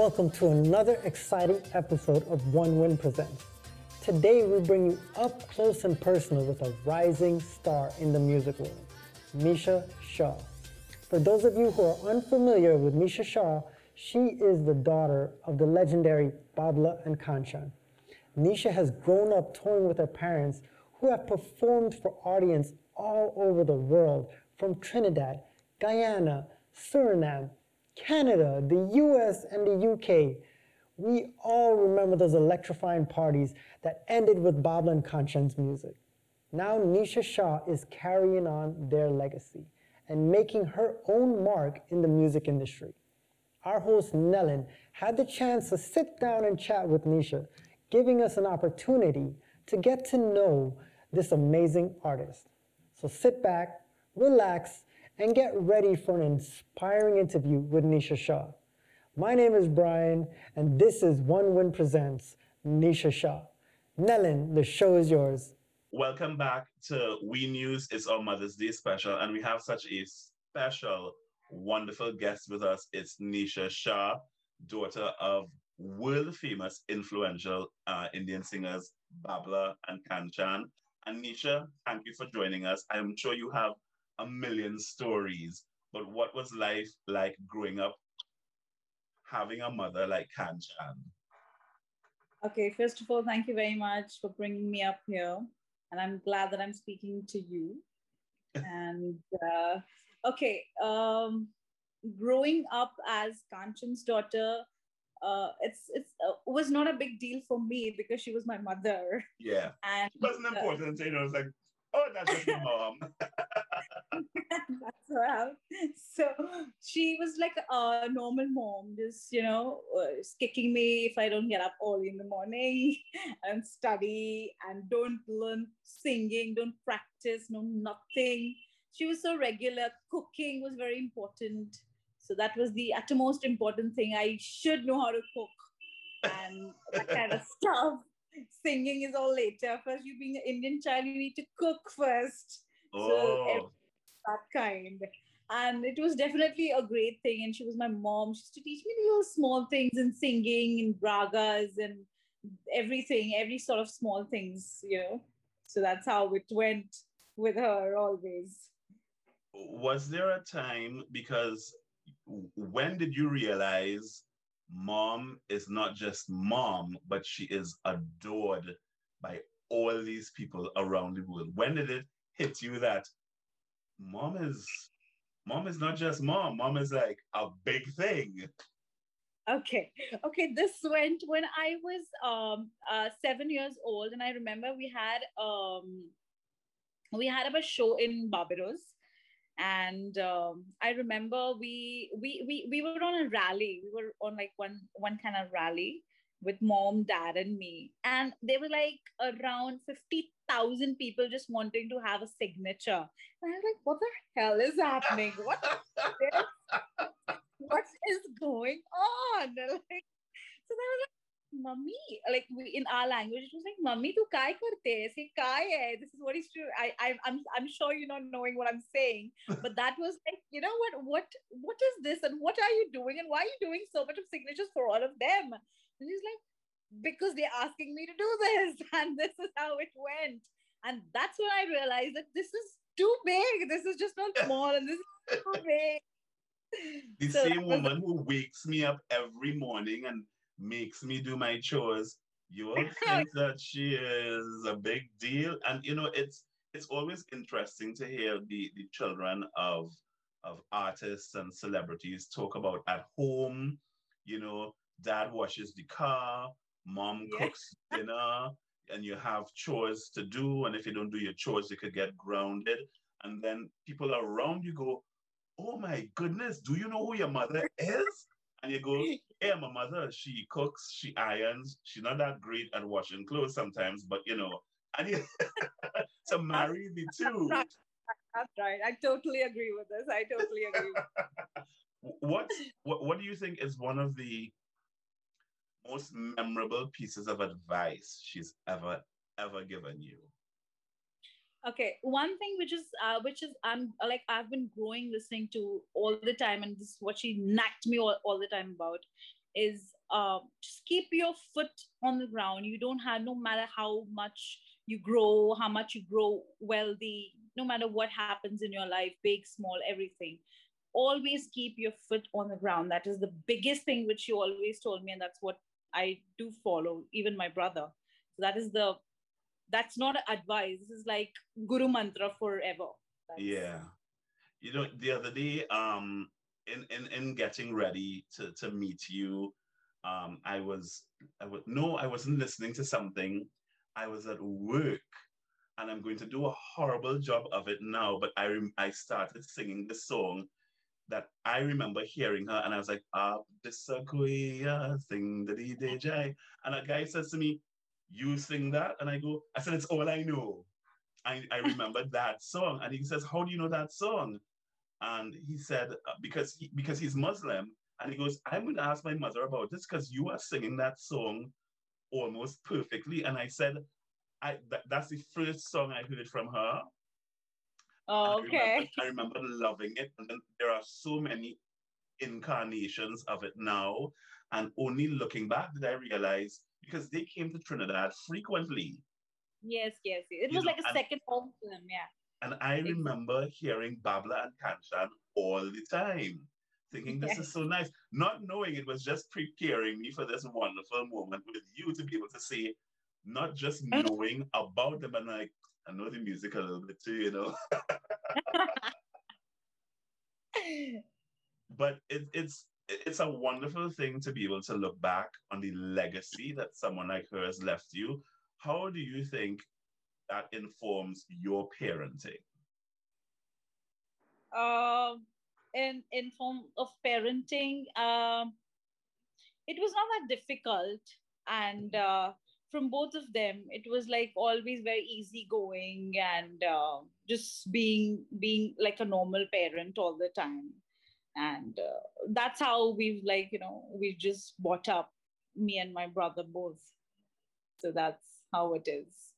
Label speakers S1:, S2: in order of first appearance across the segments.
S1: Welcome to another exciting episode of OneWin Presents. Today we bring you up close and personal with a rising star in the music world, Nisha Shah. For those of you who are unfamiliar with Nisha Shah, she is the daughter of the legendary Babla and Kanchan. Nisha has grown up touring with her parents who have performed for audience all over the world from Trinidad, Guyana, Suriname, Canada, the US, and the UK. We all remember those electrifying parties that ended with and Kanchan's music. Now Nisha Shah is carrying on their legacy and making her own mark in the music industry. Our host Nellin had the chance to sit down and chat with Nisha, giving us an opportunity to get to know this amazing artist. So sit back, relax, and get ready for an inspiring interview with Nisha Shah. My name is Brian, and this is OneWin Presents Nisha Shah. Nellin, the show is yours.
S2: Welcome back to We News. It's our Mother's Day special, and we have such a special, wonderful guest with us. It's Nisha Shah, daughter of world famous, influential uh, Indian singers Babla and Kanchan. And Nisha, thank you for joining us. I'm sure you have a million stories, but what was life like growing up having a mother like Kanchan?
S3: Okay, first of all, thank you very much for bringing me up here. And I'm glad that I'm speaking to you. and uh, okay, um, growing up as Kanchan's daughter, uh, it's it's uh, was not a big deal for me because she was my mother.
S2: Yeah,
S3: and
S2: it wasn't important. you know, it's like, oh, that's just my mom.
S3: that's right. So she was like a normal mom, just you know, uh, kicking me if I don't get up early in the morning and study and don't learn singing, don't practice, no nothing. She was so regular. Cooking was very important so that was the utmost important thing. I should know how to cook and that kind of stuff. Singing is all later. First, you being an Indian child, you need to cook first.
S2: Oh.
S3: So that kind. And it was definitely a great thing. And she was my mom. She used to teach me little small things in singing and ragas and everything, every sort of small things, you know. So that's how it went with her always.
S2: Was there a time because when did you realize mom is not just mom, but she is adored by all these people around the world? When did it hit you that mom is mom is not just mom, mom is like a big thing?
S3: Okay, okay. This went when I was um uh, seven years old, and I remember we had um we had a show in Barbados and um, i remember we, we we we were on a rally. We were on like one one kind of rally with mom dad and me. And there were like around 50000 people just wanting to have a signature. And i was like what the hell is happening? What is what is going on? Like so like mummy like we, in our language it was like mummy tu kai karte say kai hai? This is what is true I, I i'm i'm sure you're not knowing what i'm saying. But that was like you know what what what is this and what are you doing and why are you doing so much of signatures for all of them? And he's like because they're asking me to do this. And this is how it went. And that's when i realized that this is too big. This is just not small and this is too big.
S2: The so same woman who wakes me up every morning and makes me do my chores, you will think that she is a big deal. And you know, it's it's always interesting to hear the, the children of of artists and celebrities talk about at home, you know, dad washes the car, mom yeah. cooks dinner, and you have chores to do. And if you don't do your chores, you could get grounded. And then people around you go, Oh my goodness, do you know who your mother is? And you go, yeah, my mother, she cooks, she irons. She's not that great at washing clothes sometimes, but you know, and you, to marry the two.
S3: That's right. I totally agree with this. I totally agree.
S2: what, what what do you think is one of the most memorable pieces of advice she's ever ever given you?
S3: Okay one thing which is uh, which is i'm like i've been growing listening to all the time and this is what she nagged me all, all the time about is uh, just keep your foot on the ground. You don't have, no matter how much you grow, how much you grow wealthy, no matter what happens in your life, big, small, everything. Always keep your foot on the ground. That is the biggest thing which you always told me, and that's what I do follow, even my brother. So that is the that's not advice. This is like guru mantra forever. That's...
S2: Yeah. You know, the other day, um, in, in, in getting ready to, to meet you, um, I was, I was, no, I wasn't listening to something. I was at work and I'm going to do a horrible job of it now, but I, rem- I started singing the song that I remember hearing her and I was like, ah, sing the DJ. And a guy says to me, you sing that? And I go, I said, it's all I know. I, I remember that song. And he says, how do you know that song? And he said, uh, because, he, because he's Muslim. And he goes, I'm going to ask my mother about this because you are singing that song almost perfectly. And I said, I, that, that's the first song I heard from her.
S3: Oh, okay.
S2: I remember, I remember loving it. And then there are so many incarnations of it now. And only looking back did I realize because they came to Trinidad frequently.
S3: Yes, yes. It was like a second home to them, yeah.
S2: And I remember hearing Babla and Kanchan all the time, thinking this yes. is so nice, not knowing it was just preparing me for this wonderful moment with you to be able to say, not just knowing about them, and like, I know the music a little bit too, you know. but it, it's it's a wonderful thing to be able to look back on the legacy that someone like her has left you. How do you think that informs your parenting?
S3: Um, in in form of parenting, um, it was not that difficult, and uh, from both of them, it was like always very easygoing and uh, just being being like a normal parent all the time and uh, that's how we've like you know we've just bought up me and my brother both. So that's how it is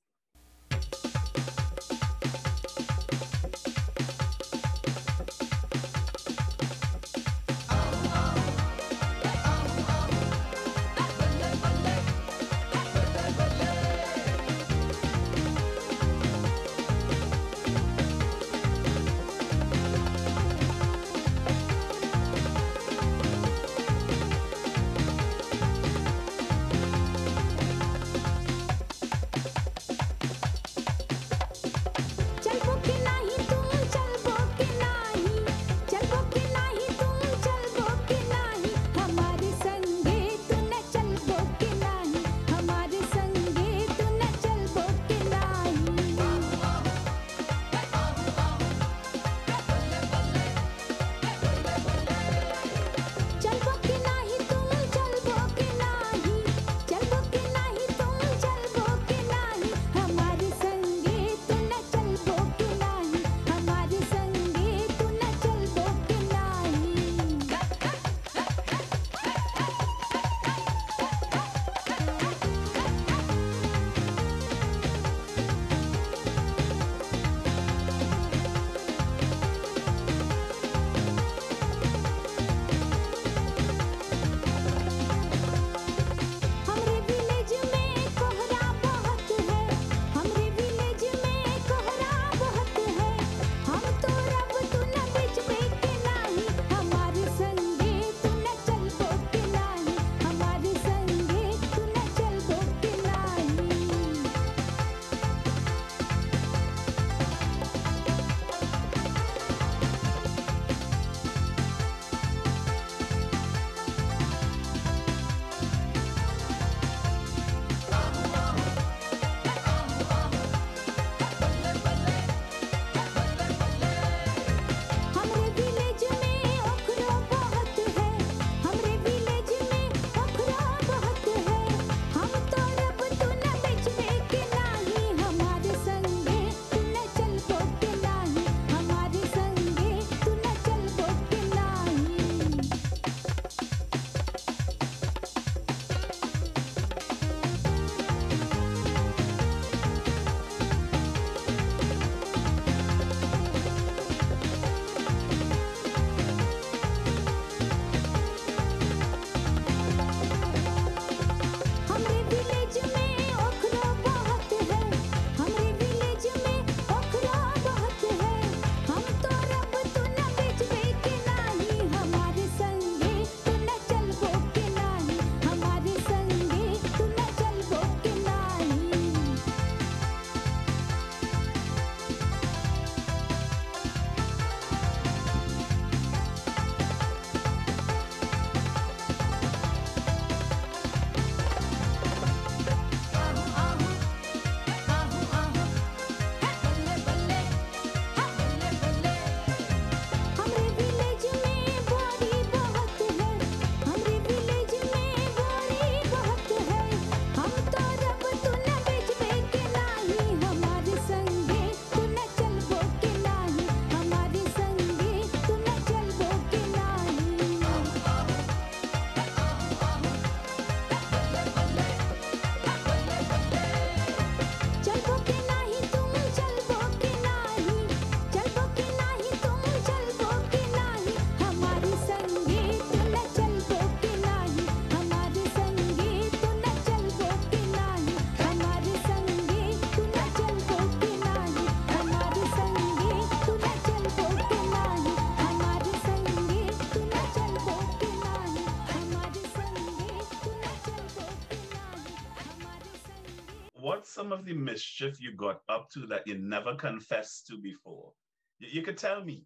S2: the mischief you got up to that you never confessed to before? You, you could tell me.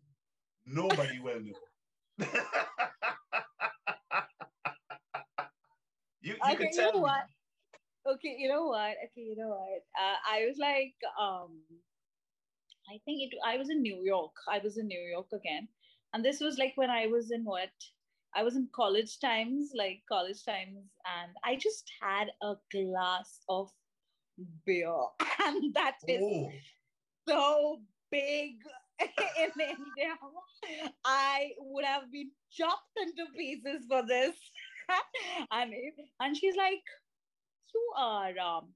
S2: Nobody will know. you, you
S3: okay, you know me. what? Okay, you know what? Okay, you know what? Uh, I was like, um, I think it. I was in New York. I was in New York again, and this was like when I was in what? I was in college times, like college times, and I just had a glass of beer, and that is oh. so big in India. I would have been chopped into pieces for this. and and she's like, "You are um,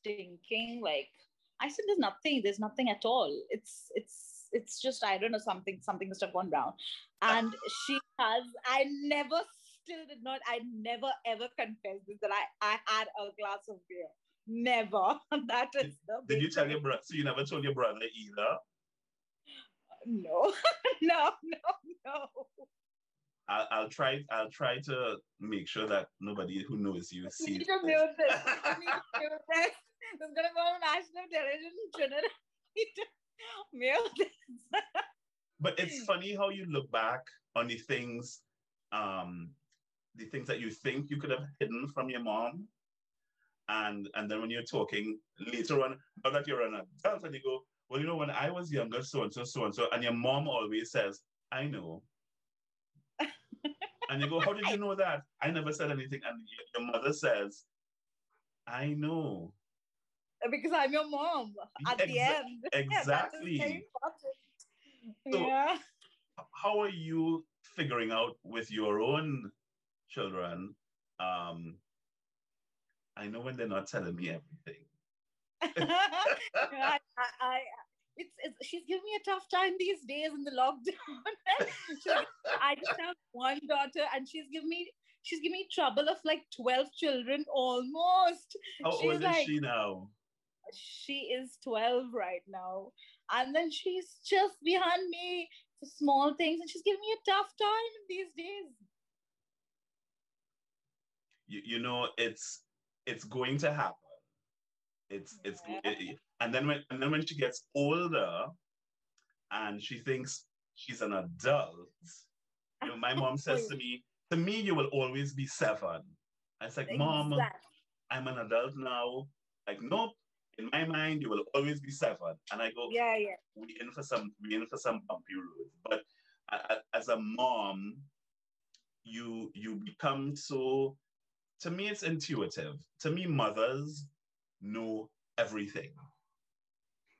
S3: stinking." Like I said, "There's nothing. There's nothing at all. It's it's it's just I don't know something something must have gone wrong." And she has. I never still did not. I never ever confessed this that I I had a glass of beer. Never. that is
S2: did, did you tell your brother? So you never told your brother either?
S3: No, no, no, no.
S2: I'll, I'll try. I'll try to make sure that nobody who knows you sees.
S3: You to mute this. Need mute this. It's gonna go on national television in Trinidad. mute this.
S2: but it's funny how you look back on the things, um, the things that you think you could have hidden from your mom, and and then when you're talking later on, now that you're an adult, and you go, well, you know, when I was younger, so and so, so and so, and your mom always says, I know. and you go, How did you know that? I never said anything. And your mother says, I know.
S3: Because I'm your mom at Exa- the end.
S2: Exactly. so, yeah. How are you figuring out with your own children? Um, I know when they're not telling me everything.
S3: I, I, it's, it's, she's giving me a tough time these days in the lockdown. I just have one daughter, and she's giving me she's giving me trouble of like 12 children almost.
S2: How she's old like, is she now?
S3: She is 12 right now. And then she's just behind me for small things, and she's giving me a tough time these days.
S2: You, you know, it's it's going to happen it's it's it, and then when and then when she gets older, and she thinks she's an adult, you know, my mom says to me, "To me, you will always be seven. I was like. "Mom, I'm an adult now." Like, nope. In my mind, you will always be seven. And I go,
S3: "Yeah, yeah."
S2: We in for some, we in for some bumpy roads. But as a mom, you you become so. To me, it's intuitive. To me, mothers know everything.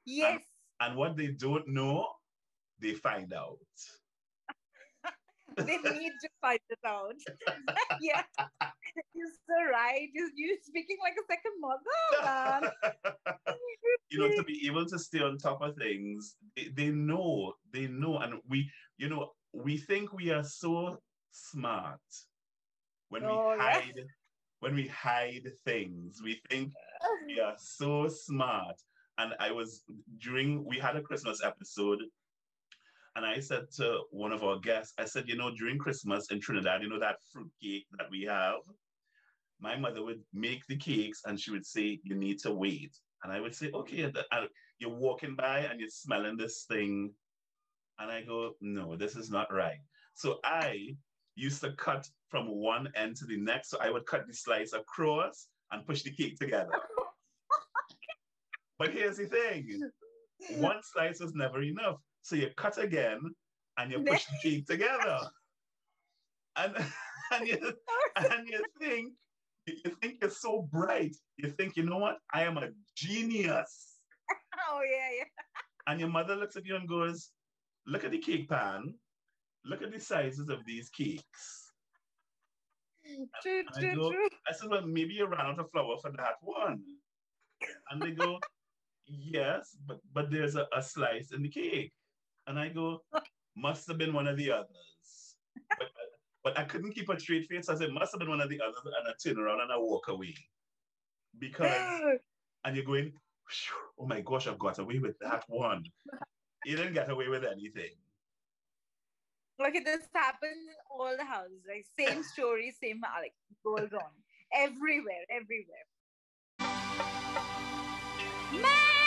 S3: Yes.
S2: And, and what they don't know, they find out.
S3: they need to find it out. yeah. You're so right. You're, speaking like a second mother,
S2: man. you know, to be able to stay on top of things, they, they know, they know. And we, you know, we think we are so smart when oh, we hide yeah when we hide things. We think we are so smart. And I was during, we had a Christmas episode, and I said to one of our guests, I said, you know, during Christmas in Trinidad, you know, that fruit cake that we have, my mother would make the cakes and she would say, you need to wait. And I would say, okay, you're walking by and you're smelling this thing. And I go, no, this is not right. So I used to cut from one end to the next. So I would cut the slice across and push the cake together. but here's the thing one slice was never enough. So you cut again and you push the cake together. And, and, you, and you think, you think you're so bright. You think, you know what? I am a genius.
S3: Oh, yeah, yeah.
S2: And your mother looks at you and goes, Look at the cake pan. Look at the sizes of these cakes.
S3: True, true, go, true.
S2: I said, well, maybe you ran out of flour for that one. And they go, yes, but but there's a, a slice in the cake. And I go, must have been one of the others. But, but I couldn't keep a straight face. I said, must have been one of the others. And I turn around and I walk away. Because, and you're going, oh my gosh, I've got away with that one. You didn't get away with anything.
S3: Okay, this happens in all the houses. Like same story, same uh, like goes on everywhere, everywhere.
S4: was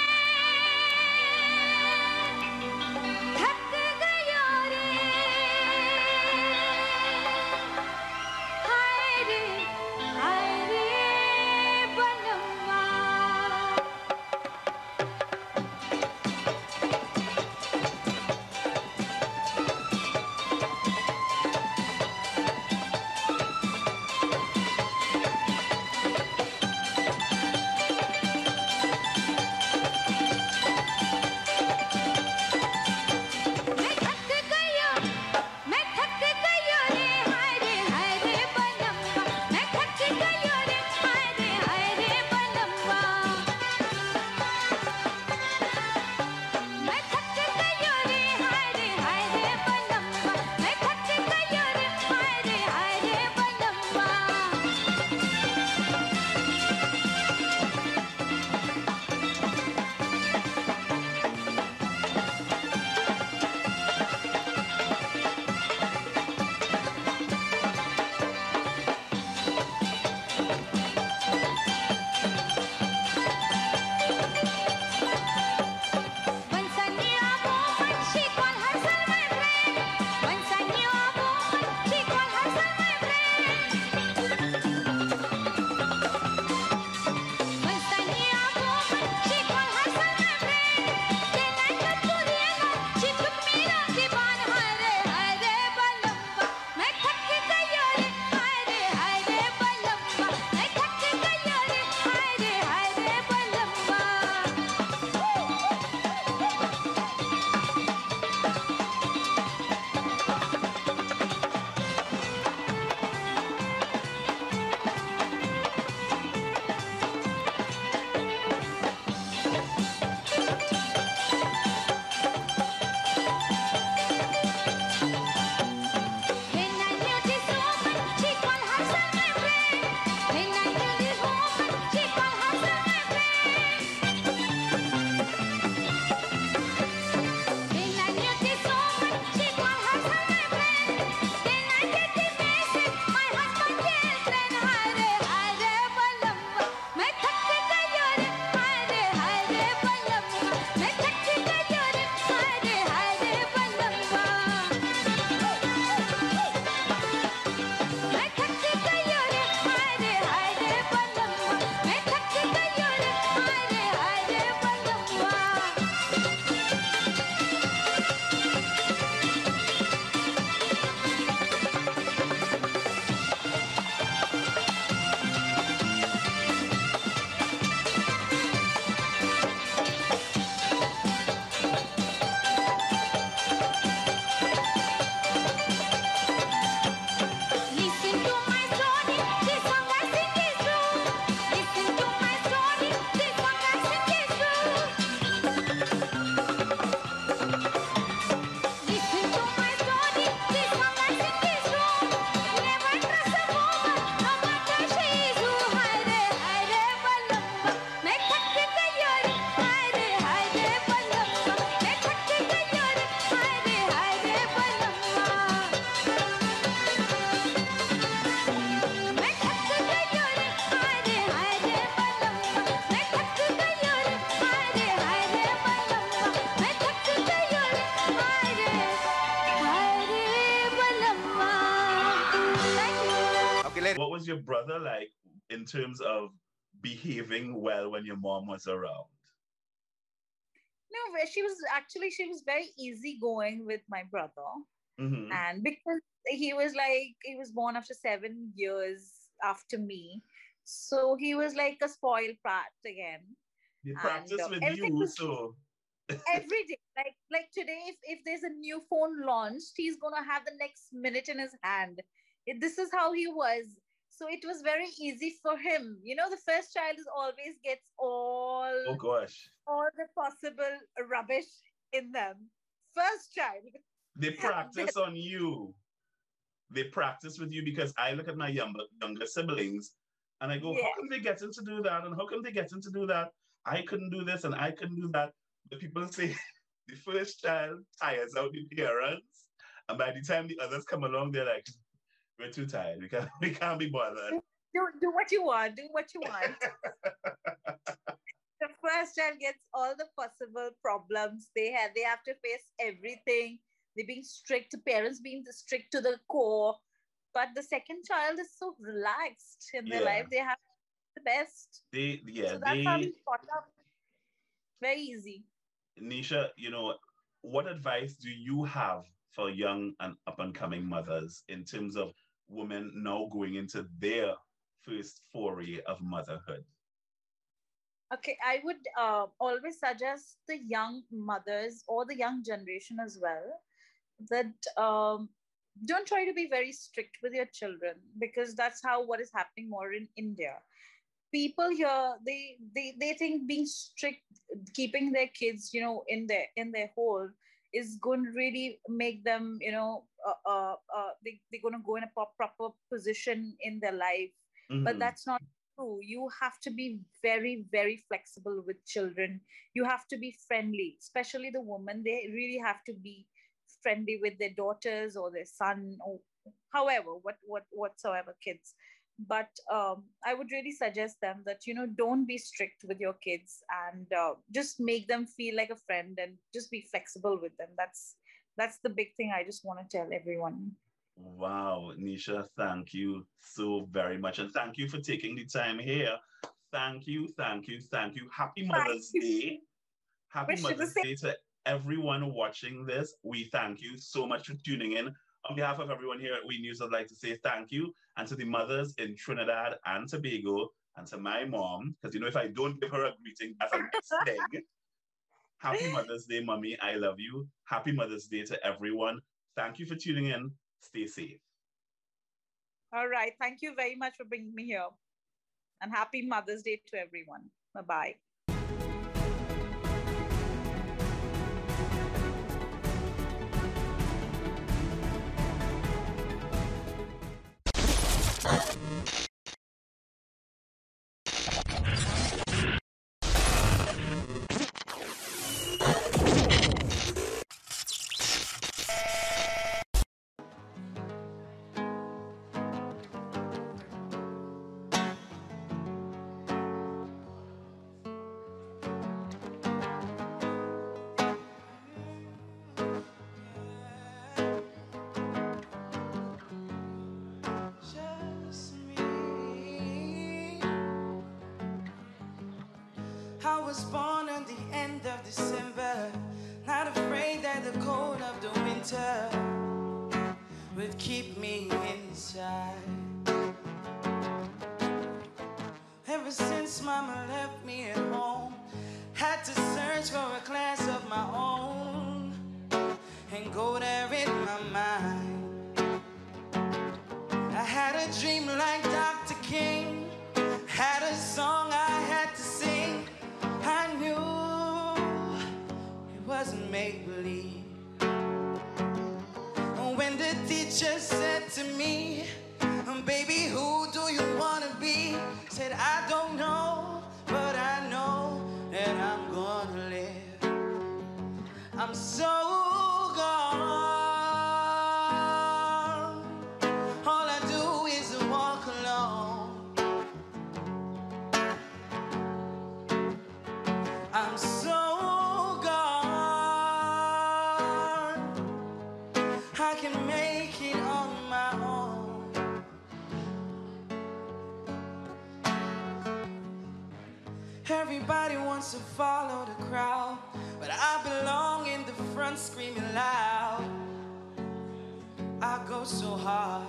S4: your brother like in terms of behaving well when your mom was around?
S3: No, she was actually she was very easygoing with my brother,
S4: mm-hmm.
S3: and because he was like he was born after seven years after me, so he was like a spoiled brat again.
S4: He practiced uh, with you, was, so
S3: every day like like today if, if there's a new phone launched he's gonna have the next minute in his hand this is how he was so it was very easy for him. You know, the first child is always gets all
S4: oh gosh
S3: all the possible rubbish in them. First child.
S4: They practice on you. They practice with you because I look at my younger younger siblings and I go, yeah. how come they get to do that? And how come they get to do that? I couldn't do this and I couldn't do that. The people say the first child tires out the parents. And by the time the others come along, they're like, we're too tired. We can't, we can't be bothered.
S3: Do, do what you want. Do what you want. the first child gets all the possible problems they have. They have to face everything. They're being strict, parents being strict to the core. But the second child is so relaxed in their yeah. life. They have the best.
S2: They yeah,
S3: so that's
S2: they
S3: how we up. Very easy.
S2: Nisha, you know, what advice do you have for young and up and coming mothers in terms of women now going into their first foray of motherhood?
S3: Okay, I would uh, always suggest the young mothers or the young generation as well that um, don't try to be very strict with your children because that's how what is happening more in India. People here they they they think being strict, keeping their kids you know in their in their hole is going to really make them you know uh, uh, uh, they, they're going to go in a proper position in their life. Mm-hmm. but that's not true. You have to be very very flexible with children. You have to be friendly especially the woman. They really have to be friendly with their daughters or their son or however what what whatsoever kids but um, i would really suggest them that you know don't be strict with your kids and uh, just make them feel like a friend and just be flexible with them. That's that's the big thing i just want to tell everyone.
S2: Wow nisha thank you so very much. And thank you for taking the time here. Thank you thank you thank you. Happy mother's day. Happy Wish mother's day to everyone watching this. We thank you so much for tuning in on behalf of everyone here at We News, I'd like to say thank you and to the mothers in Trinidad and Tobago and to my mom, because you know, if I don't give her a greeting, that's a mistake. Happy Mother's Day, mommy. I love you. Happy Mother's Day to everyone. Thank you for tuning in. Stay safe.
S3: All right. Thank you very much for bringing me here. And happy Mother's Day to everyone. Bye bye.
S5: Was born on the end of December, not afraid that the cold of the winter would keep me inside. Make believe. When the teacher said to me, Baby, to follow the crowd, but I belong in the front screaming loud. I go so hard.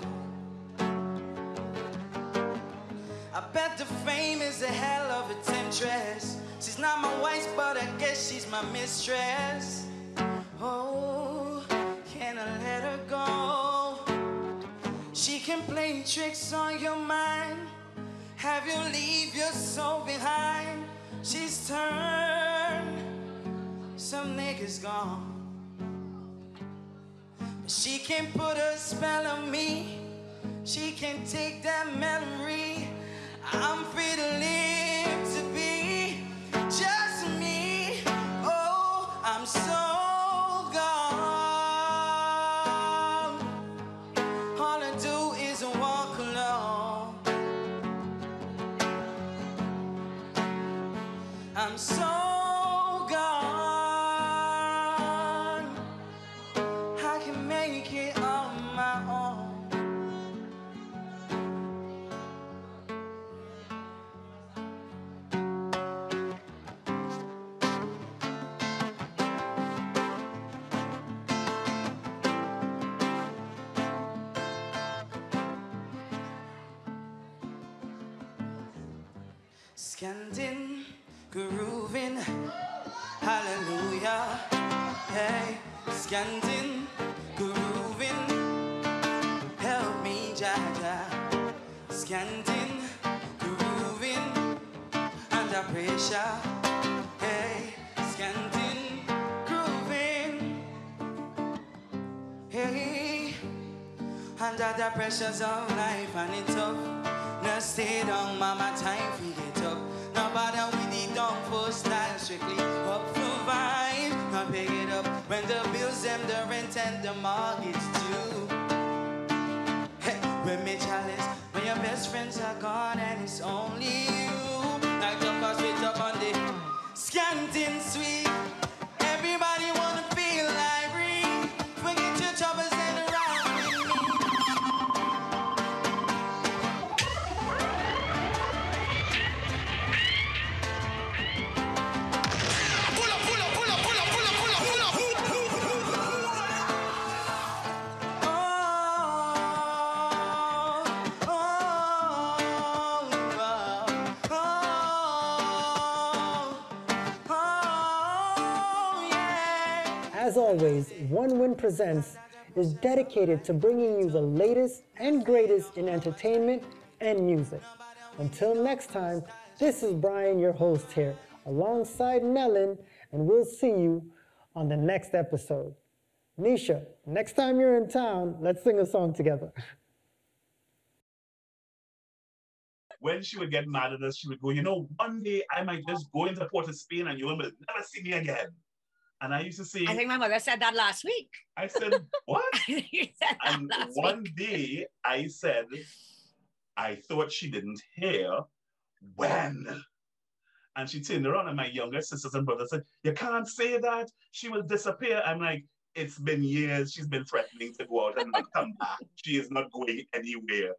S5: I bet the fame is a hell of a temptress. She's not my wife, but I guess she's my mistress. Oh, can I let her go? She can play tricks on your mind, have you leave your soul behind. She's turned some niggas gone. But she can't put a spell on me. She can't take that memory. I'm free to live Scanting, grooving, hallelujah. Hey, scanting, grooving, help me, Jaja. Scanting, grooving, under pressure. Hey, scanting, grooving. Hey, under the pressures of life and it's tough. Now stay down, mama, time for get for style, strictly up for vibe. Now pick it up when the bills, and the rent and the mortgage due. Hey, when me chalice, when your best friends are gone and it's only
S1: OneWin Presents is dedicated to bringing you the latest and greatest in entertainment and music. Until next time, this is Brian, your host here, alongside Nellin, and we'll see you on the next episode. Nisha, next time you're in town, let's sing a song together.
S2: When she would get mad at us, she would go, you know, one day I might just go into Port of Spain and you will never see me again. And I used to say,
S4: I think my mother said that last week.
S2: I said, what?
S4: said
S2: And one
S4: week.
S2: day I said, I thought she didn't hear when. And she turned around and my younger sisters and brothers said, You can't say that. She will disappear. I'm like, It's been years. She's been threatening to go out and not come back. She is not going anywhere.